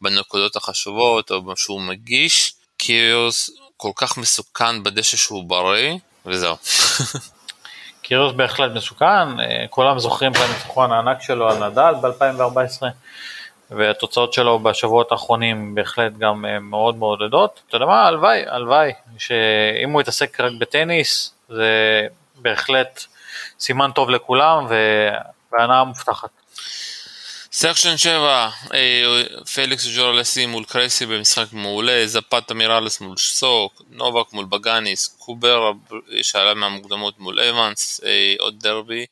בנקודות החשובות או שהוא מגיש. קיריוס כל כך מסוכן בדשא שהוא בריא, וזהו. קיריוס בהחלט מסוכן, אה, כולם זוכרים את הניצחון הענק שלו על נדל ב-2014. והתוצאות שלו בשבועות האחרונים בהחלט גם אה, מאוד מעודדות. אתה יודע מה, הלוואי, הלוואי, שאם הוא יתעסק רק בטניס, זה בהחלט סימן טוב לכולם והנאה מובטחת. section 7, אה, פליקס ג'ורלסי מול קרסי במשחק מעולה, זפאטה מיראלס מול סוק, נובק מול בגאניס, קובר שעלה מהמוקדמות מול אבנס, אה, עוד דרבי,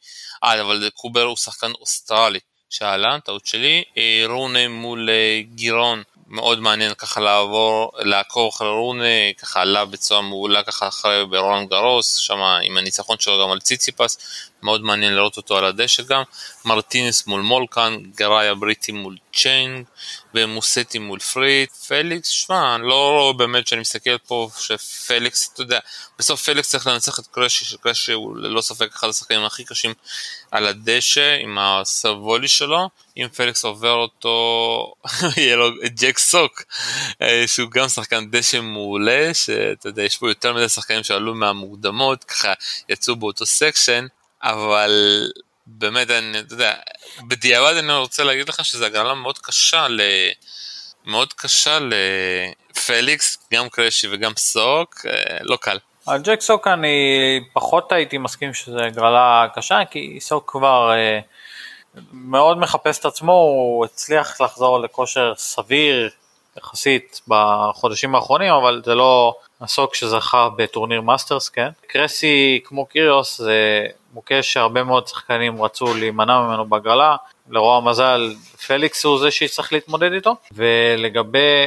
אה אבל קובר הוא שחקן אוסטרלי, שאלה, טעות שלי, אה, רונה מול אה, גירון מאוד מעניין ככה לעבור, לעקוב אחרי רונה, ככה עלה בצורה מעולה ככה אחרי רולאן גארוס, שם עם הניצחון שלו גם על ציציפס, מאוד מעניין לראות אותו על הדשא גם, מרטינס מול מולקן, גראי הבריטי מול צ'יינג, ומוזטי מול פריץ, פליקס, שמע, אני לא רואה באמת שאני מסתכל פה שפליקס, אתה יודע, בסוף פליקס צריך לנצח את קרסי, שקרסי הוא ללא ספק אחד השחקנים הכי קשים על הדשא, עם ה serve volley שלו, אם פליקס עובר אותו, יהיה לו ג'ק סוק, אה, שהוא גם שחקן דשא מעולה, שאתה יודע, יש פה יותר מדי שחקנים שעלו מהמוקדמות, ככה יצאו באותו section, אבל באמת, אני, אתה יודע, בדיעבד אני רוצה להגיד לך שזו הגרלה מאוד קשה ל... מאוד קשה לפליקס, גם קרסי וגם סוק, אה, לא קל. על ג'ק סוק אני פחות הייתי מסכים שזו הגרלה קשה, כי סוק כבר אה, מאוד מחפש את עצמו, הוא הצליח לחזור לכושר סביר יחסית בחודשים האחרונים, אבל זה לא הסוק שזכה בטורניר מאסטרס, כן? קרסי כמו קיריוס זה מוקש שהרבה מאוד שחקנים רצו להימנע ממנו בהגרלה, לרוע המזל פליקס הוא זה שיצטרך להתמודד איתו, ולגבי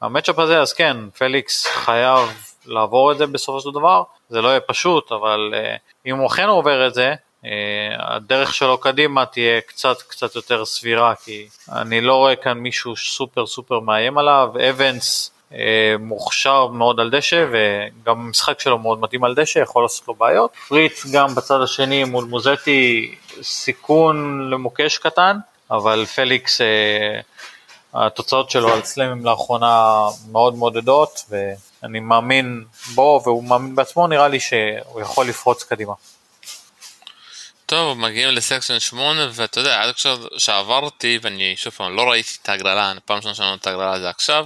ה matchup הזה אז כן, פליקס חייב לעבור את זה בסופו של דבר, זה לא יהיה פשוט, אבל אה, אם הוא אכן עובר את זה, הדרך שלו קדימה תהיה קצת קצת יותר סבירה, כי אני לא רואה כאן מישהו סופר סופר מאיים עליו, אבנס uh, מוכשר מאוד על דשא, וגם המשחק שלו מאוד מתאים על דשא, יכול לעשות לו בעיות. פריץ גם בצד השני מול מוזטי סיכון למוקש קטן, אבל פליקס, uh, התוצאות שלו על סלמים לאחרונה מאוד מעודדות, ואני מאמין בו והוא מאמין בעצמו, נראה לי שהוא יכול לפרוץ קדימה. טוב, מגיעים לסקשן 8, ואתה יודע, עד עכשיו שעברתי, ואני שוב פעם לא ראיתי את ההגרלה, פעם ראשונה שמענו את ההגרלה זה עכשיו,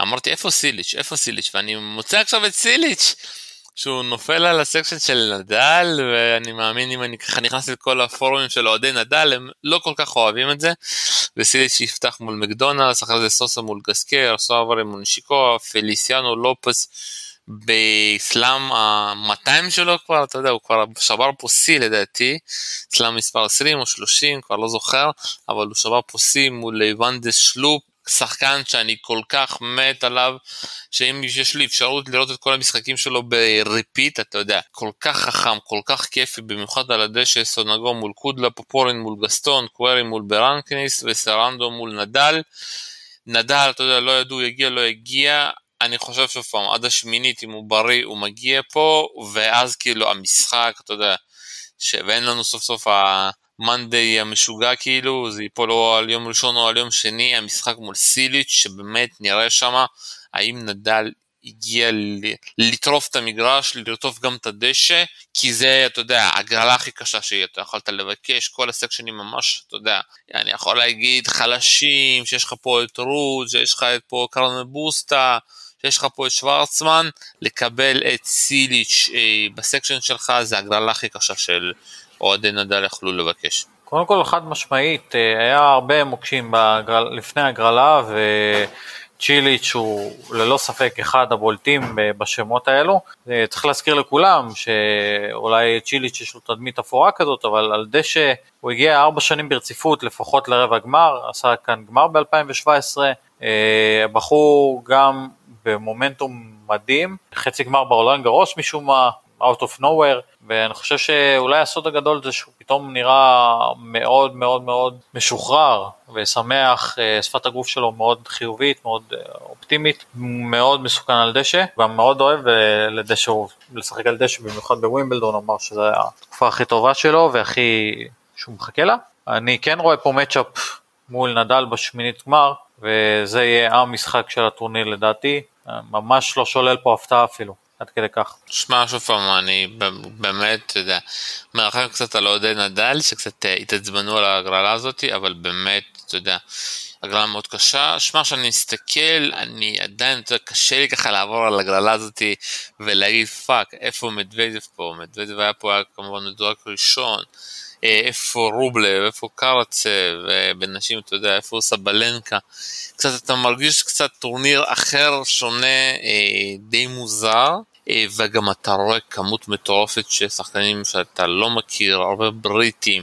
אמרתי איפה סיליץ', איפה סיליץ', ואני מוצא עכשיו את סיליץ', שהוא נופל על הסקשן של נדל, ואני מאמין אם אני ככה נכנס לכל הפורומים של אוהדי נדל, הם לא כל כך אוהבים את זה, וסיליץ' יפתח מול מקדונלדס, אחרי זה סוסה מול גסקר, סואברי מול נשיקו, פליסיאנו לופס. בסלאם ה-200 שלו כבר, אתה יודע, הוא כבר שבר פה שיא לדעתי, סלאם מספר 20 או 30, כבר לא זוכר, אבל הוא שבר פה שיא מול ואנדס שלופ, שחקן שאני כל כך מת עליו, שאם יש לי אפשרות לראות את כל המשחקים שלו ב repeat, אתה יודע, כל כך חכם, כל כך כיפי, במיוחד על הדשא, סונגו מול קודלה, פופורין מול גסטון, קווירי מול ברנקיס וסרונדולו מול נדל. נדל, אתה יודע, לא ידעו, יגיע, לא יגיע, אני חושב שוב פעם, עד השמינית, אם הוא בריא, הוא מגיע פה, ואז כאילו המשחק, אתה יודע, ש... ואין לנו סוף סוף ה Monday המשוגע כאילו, זה ייפול או על יום ראשון או על יום שני, המשחק מול סיליץ', שבאמת נראה שמה האם נדל הגיע לטרוף את המגרש, לרטוף גם את הדשא, כי זה, אתה יודע, הגרלה הכי קשה שאתה יכולת לבקש, כל הסקשנים ממש, אתה יודע, אני יכול להגיד חלשים, שיש לך פה את רות, שיש לך פה קרנבוסטה, שיש לך פה את שוורצמן, לקבל את סיליץ' אה, בסקשן שלך זה הגרלה הכי קשה של אוהדי נדל יכלו לבקש. קודם כל חד משמעית, אה, היה הרבה מוקשים בגרל, לפני הגרלה וצ'יליץ' הוא ללא ספק אחד הבולטים בשמות האלו. אה, צריך להזכיר לכולם שאולי צ'יליץ' יש לו תדמית אפורה כזאת, אבל על דשא הוא הגיע ארבע שנים ברציפות לפחות לרבע גמר, עשה כאן גמר ב-2017. בחור גם במומנטום מדהים, חצי גמר בעולם גרוס משום מה, out of nowhere, ואני חושב שאולי הסוד הגדול זה שהוא פתאום נראה מאוד מאוד מאוד משוחרר ושמח, אה, שפת הגוף שלו מאוד חיובית, מאוד אה, אופטימית, מאוד מסוכן על דשא, גם מאוד אוהב אה, לדשא, לשחק על דשא, במיוחד בווימבלדון, אמר שזו התקופה הכי טובה שלו והכי שהוא מחכה לה. אני כן רואה פה מצ'אפ מול נדל בשמינית גמר, וזה יהיה המשחק של הטורניר לדעתי, ממש לא שולל פה הפתעה אפילו, עד כדי כך. שמע שוב פעם, אני באמת, אתה יודע, מרחם קצת על אוהדי נדל, שקצת אה, התעצבנו על ההגרלה הזאת, אבל באמת, אתה יודע, הגרלה מאוד קשה. שמע, כשאני אסתכל, אני עדיין, אתה יודע, קשה לי ככה לעבור על הגרלה הזאת ולהגיד fuck, איפה מדוודב פה? מדוודב היה פה, היה כמובן מדורג ראשון. אה, איפה רובלב, איפה קרצב, בנשים, אתה יודע, איפה סבלנקה. קצת אתה מרגיש קצת טורניר אחר, שונה, אה, די מוזר. אה, וגם אתה רואה כמות מטורפת של שחקנים שאתה לא מכיר, הרבה בריטים,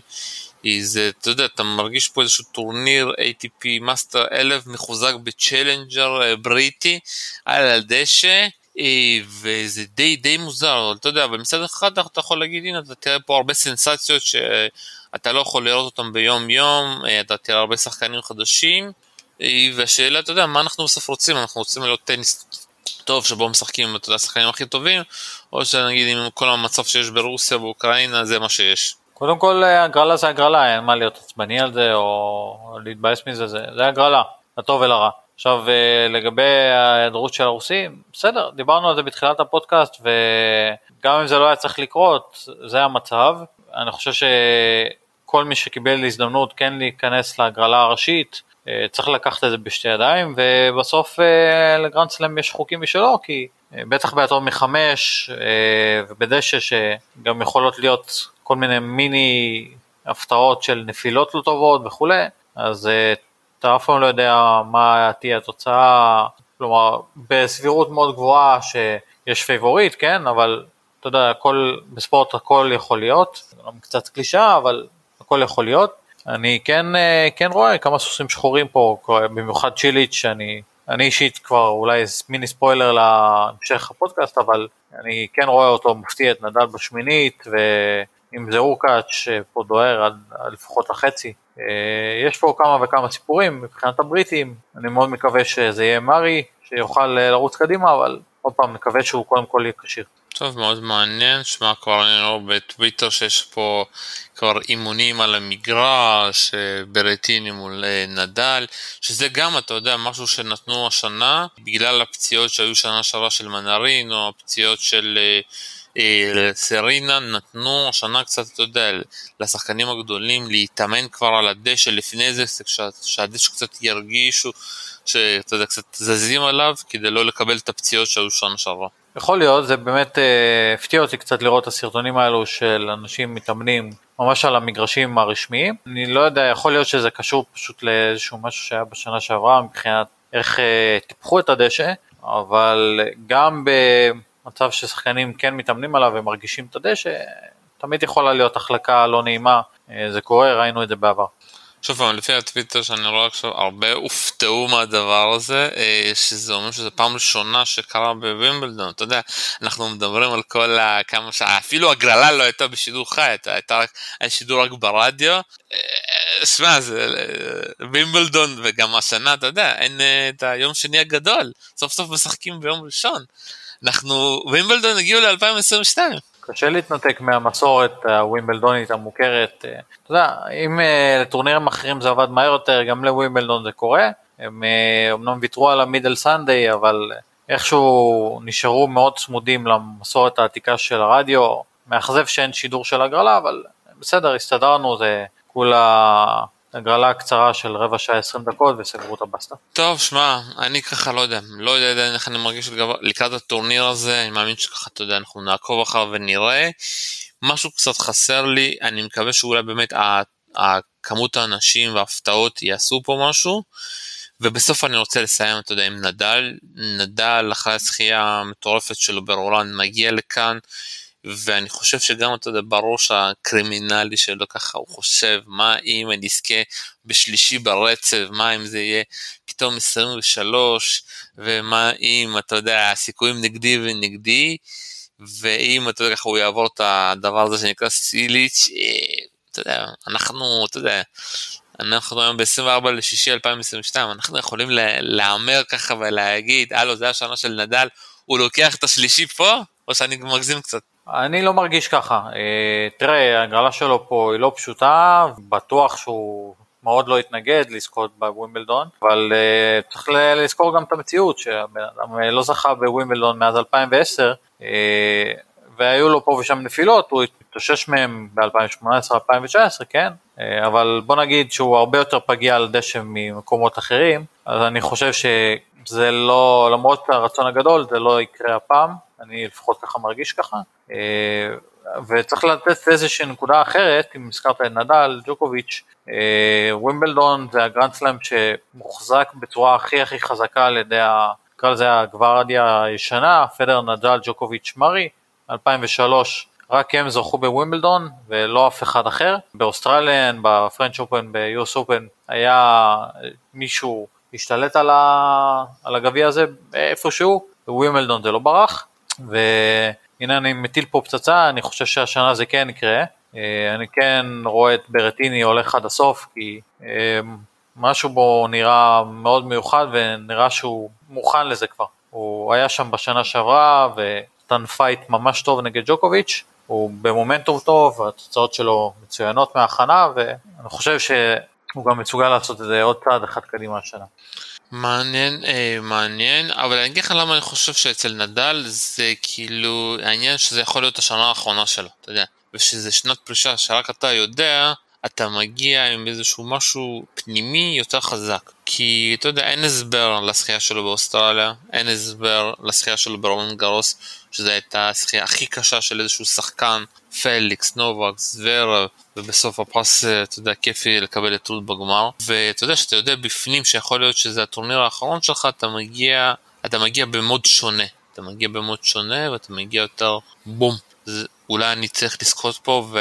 זה, אתה יודע, אתה מרגיש פה איזשהו טורניר ATP מאסטר 1000 מחוזק בצ'לנג'ר אה, בריטי על הדשא. אה, וזה די די מוזר, אתה יודע, אבל מצד אחד אתה יכול להגיד, הנה, אתה תראה פה הרבה סנסציות שאתה לא יכול לראות אותן ביום יום, אתה תראה הרבה שחקנים חדשים, והשאלה, אתה יודע, מה אנחנו בסוף רוצים? אנחנו רוצים לראות טניס טוב שבו משחקים, אתה השחקנים הכי טובים, או שנגיד עם כל המצב שיש ברוסיה ואוקראינה, זה מה שיש. קודם כל הגרלה זה הגרלה, אין מה להיות עצבני על זה או להתבאס מזה, זה, זה הגרלה, לטוב ולרע. עכשיו אה, לגבי ההיעדרות של הרוסים, בסדר, דיברנו על זה בתחילת הפודקאסט וגם אם זה לא היה צריך לקרות, זה המצב. אני חושב שכל מי שקיבל הזדמנות כן להיכנס להגרלה הראשית, אה, צריך לקחת את זה בשתי ידיים, ובסוף אה, לגרנד סלאם יש חוקים משלו, כי בטח בהטוב מחמש ובדשא שגם יכולות להיות כל מיני מיני הפתעות של נפילות לא טובות וכולי, אז אתה אף פעם לא יודע מה תהיה התוצאה, כלומר בסבירות מאוד גבוהה שיש פייבוריט, כן, אבל אתה יודע, הכל, בספורט הכל יכול להיות, קצת קלישה, אבל הכל יכול להיות. אני כן, אה, כן רואה כמה סוסים שחורים פה, במיוחד צ'יליץ', שאני אני אישית כבר אולי מיני ספוילר להמשך הפודקאסט, אבל אני כן רואה אותו מפתיע את נדל בשמינית, ואם זה אורקאץ' שפה דוהר עד, לפחות החצי, אה, יש פה כמה וכמה סיפורים מבחינת הבריטים, אני מאוד מקווה שזה יהיה מארי, שיוכל אה, לרוץ קדימה, אבל עוד פעם נקווה שהוא קודם כל יהיה כשיר. טוב, מאוד מעניין, שמע כבר אני רואה בטוויטר שיש פה כבר אימונים על המגרש, אה, ברטיני מול נדל, שזה גם, אתה יודע, משהו שנתנו השנה, בגלל הפציעות שהיו שנה שעברה של מנרין, או הפציעות של... לסרינה נתנו השנה קצת, אתה יודע, לשחקנים הגדולים להתאמן כבר על הדשא לפני זה, שהדשא קצת ירגישו שאתה יודע, קצת זזים עליו כדי לא לקבל את הפציעות שהיו שנה שעברה. יכול להיות, זה באמת אה, הפתיע אותי קצת לראות את הסרטונים האלו של אנשים מתאמנים ממש על המגרשים הרשמיים. אני לא יודע, יכול להיות שזה קשור פשוט לאיזשהו משהו שהיה בשנה שעברה מבחינת איך אה, טיפחו את הדשא, אבל גם ב... מצב ששחקנים כן מתאמנים עליו ומרגישים את הדשא, תמיד יכולה להיות החלקה לא נעימה, אה, זה קורה, ראינו את זה בעבר. שוב פעם, לפי הטוויטר שאני רואה עכשיו, הרבה הופתעו מהדבר הזה, אה, שזה אומר שזו פעם ראשונה שקרה בווימבלדון, אתה יודע, אנחנו מדברים על כל ה... כמה שעה, אפילו הגרלה לא הייתה בשידור חי, הייתה רק, היה שידור רק ברדיו. אה, שמע, זה וימבלדון, וגם השנה, אתה יודע, אין את היום שני הגדול, סוף סוף משחקים ביום ראשון. אנחנו, ווימבלדון הגיעו ל-2022. קשה להתנתק מהמסורת הווימבלדונית המוכרת. אה, אתה יודע, אם אה, לטורנירים אחרים זה עבד מהר יותר, גם לווימבלדון זה קורה. הם אה, ויתרו על המידל סנדיי, אבל איכשהו נשארו מאוד צמודים למסורת העתיקה של הרדיו. מאכזב שאין שידור של הגרלה, אבל בסדר, הסתדרנו, זה כולה הגרלה קצרה של רבע שעה עשרים דקות וסגרו את הבסטה. טוב, שמע, אני ככה לא יודע, לא יודע איך אני מרגיש לקראת הטורניר הזה, אני מאמין שככה, אתה יודע, אנחנו נעקוב אחריו ונראה. משהו קצת חסר לי, אני מקווה שאולי באמת הכמות האנשים וההפתעות יעשו פה משהו. ובסוף אני רוצה לסיים, אתה יודע, עם נדל, נדל אחרי הזכייה המטורפת שלו ברולנד מגיע לכאן, ואני חושב שגם אתה יודע בראש הקרימינלי שלו ככה הוא חושב מה אם אני אזכה בשלישי ברצף? מה אם זה יהיה פתאום 23 ומה אם אתה יודע הסיכויים נגדי ונגדי? ואם אתה יודע ככה הוא יעבור את הדבר הזה שנקרא סיליץ' אה, אתה יודע אנחנו אתה יודע אנחנו היום ב-24 לשישי 2022 אנחנו יכולים להמר ככה ולהגיד הלו זה השנה של נדל הוא לוקח את השלישי פה? או שאני מגזים קצת. אני לא מרגיש ככה. אה, תראה, ההגרלה שלו פה היא לא פשוטה, בטוח שהוא מאוד לא התנגד לזכות בווימבלדון, אבל uh, צריך לזכור גם את המציאות, שהבן אדם אה, לא זכה בווימבלדון מאז 2010, uh, והיו לו פה ושם נפילות, הוא התאושש מהם ב-2018-2019, כן? אבל בוא נגיד שהוא הרבה יותר פגיע על דשא ממקומות אחרים, אז אני חושב שזה לא, למרות הרצון הגדול, זה לא יקרה הפעם. אני לפחות ככה מרגיש ככה. אה, וצריך לתת איזושהי נקודה אחרת, אם הזכרת את נדל, ג'וקוביץ', אה, ווימבלדון זה הגרנד סלאם שמוחזק בצורה הכי הכי חזקה על ידי, נקרא לזה הגווארדיה הישנה, פדר נדל, ג'וקוביץ', מרי, 2003 רק הם זכו בווימבלדון ולא אף אחד אחר. ב Australian, ב French Open, ב US Open, היה מישהו השתלט על, ה... על הגביע הזה איפשהו, בווימבלדון זה לא ברח, והנה אני מטיל פה פצצה, אני חושב שהשנה זה כן יקרה. אה, אני כן רואה את ברטיני הולך עד הסוף, כי אה, משהו בו נראה מאוד מיוחד ונראה שהוא מוכן לזה כבר. הוא היה שם בשנה שעברה ונתן fight ממש טוב נגד ג'וקוביץ', הוא במומנטום טוב, התוצאות שלו מצוינות מההכנה ואני חושב שהוא גם מסוגל לעשות את זה עוד צעד אחד קדימה השנה. מעניין, אה, מעניין, אבל אני אגיד לך למה אני חושב שאצל נדל זה כאילו העניין שזה יכול להיות השנה האחרונה שלו, אתה יודע, ושזה שנת פרישה שרק אתה יודע אתה מגיע עם איזשהו משהו פנימי יותר חזק. כי אתה יודע, אין הסבר לזכייה שלו באוסטרליה, אין הסבר לזכייה שלו ברולנד גרוס, שזו הייתה הזכייה הכי קשה של איזשהו שחקן, פליקס, נובק, זברב, ובסוף הפרס, אתה יודע, כיפי לקבל את רות בגמר. ואתה יודע, שאתה יודע בפנים שיכול להיות שזה הטורניר האחרון שלך, אתה מגיע, אתה מגיע ב mode שונה. אתה מגיע ב mode שונה ואתה מגיע יותר בום. זה, אולי אני צריך לזכות פה ו...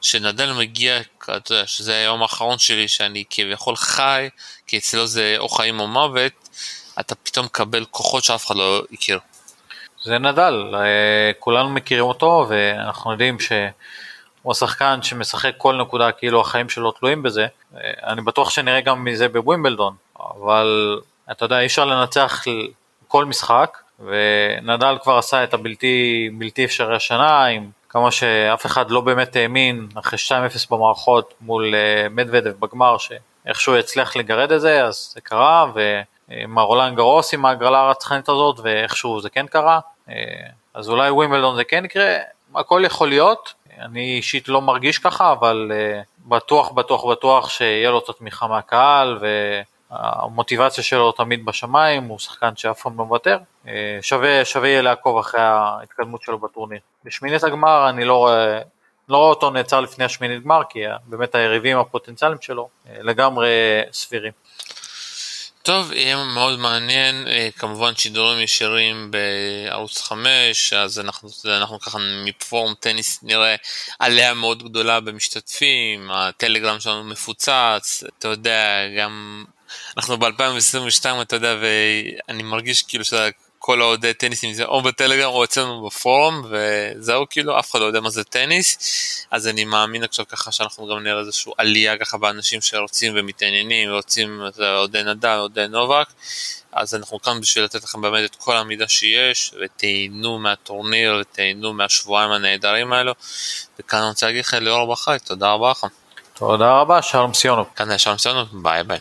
שנדל מגיע, אתה יודע, שזה היום האחרון שלי שאני כביכול חי, כי אצלו זה או חיים או מוות, אתה פתאום מקבל כוחות שאף אחד לא הכיר. זה נדל, אה, כולנו מכירים אותו ואנחנו יודעים שהוא השחקן שמשחק כל נקודה כאילו החיים שלו תלויים בזה. אה, אני בטוח שנראה גם מזה בווימבלדון, אבל אתה יודע אי אפשר לנצח כל משחק ונדל כבר עשה את הבלתי בלתי אפשרי השנה עם כמה שאף אחד לא באמת האמין אחרי 2-0 במערכות מול אה, מדוודב בגמר שאיכשהו יצליח לגרד את זה אז זה קרה ומר רולנד גרוס עם ההגרלה הרצחנית הזאת ואיכשהו זה כן קרה אז אולי ווימבלדון זה כן יקרה הכל יכול להיות אני אישית לא מרגיש ככה אבל אה, בטוח בטוח בטוח שיהיה לו את התמיכה מהקהל המוטיבציה שלו תמיד בשמיים, הוא שחקן שאף פעם לא מוותר, אה, שווה, שווה יהיה לעקוב אחרי ההתקדמות שלו בטורניר. בשמינית הגמר אני לא רואה, לא רואה אותו נעצר לפני השמינית גמר, כי באמת היריבים הפוטנציאליים שלו אה, לגמרי סבירים. טוב, יהיה מאוד מעניין, אה, כמובן שידורים ישירים בערוץ 5, אז אנחנו, אנחנו ככה מפורום טניס נראה עלייה מאוד גדולה במשתתפים, הטלגרם שלנו מפוצץ, אתה יודע, גם אנחנו ב-2022 אתה יודע ואני מרגיש כאילו שכל האוהדי טניסים זה או בטלגרם או אצלנו בפורום וזהו כאילו אף אחד לא יודע מה זה טניס. אז אני מאמין עכשיו ככה שאנחנו גם נראה איזושהי עלייה ככה באנשים שרוצים ומתעניינים ורוצים אוהדי נדל אוהדי נובק. אז אנחנו כאן בשביל לתת לכם באמת את כל המידע שיש ותהנו מהטורניר ותהנו מהשבועיים הנהדרים האלו. וכאן אני רוצה להגיד לכם ליאור בחי תודה רבה לכם תודה רבה שלום סיונוב כאן היה שלום סיונוב ביי ביי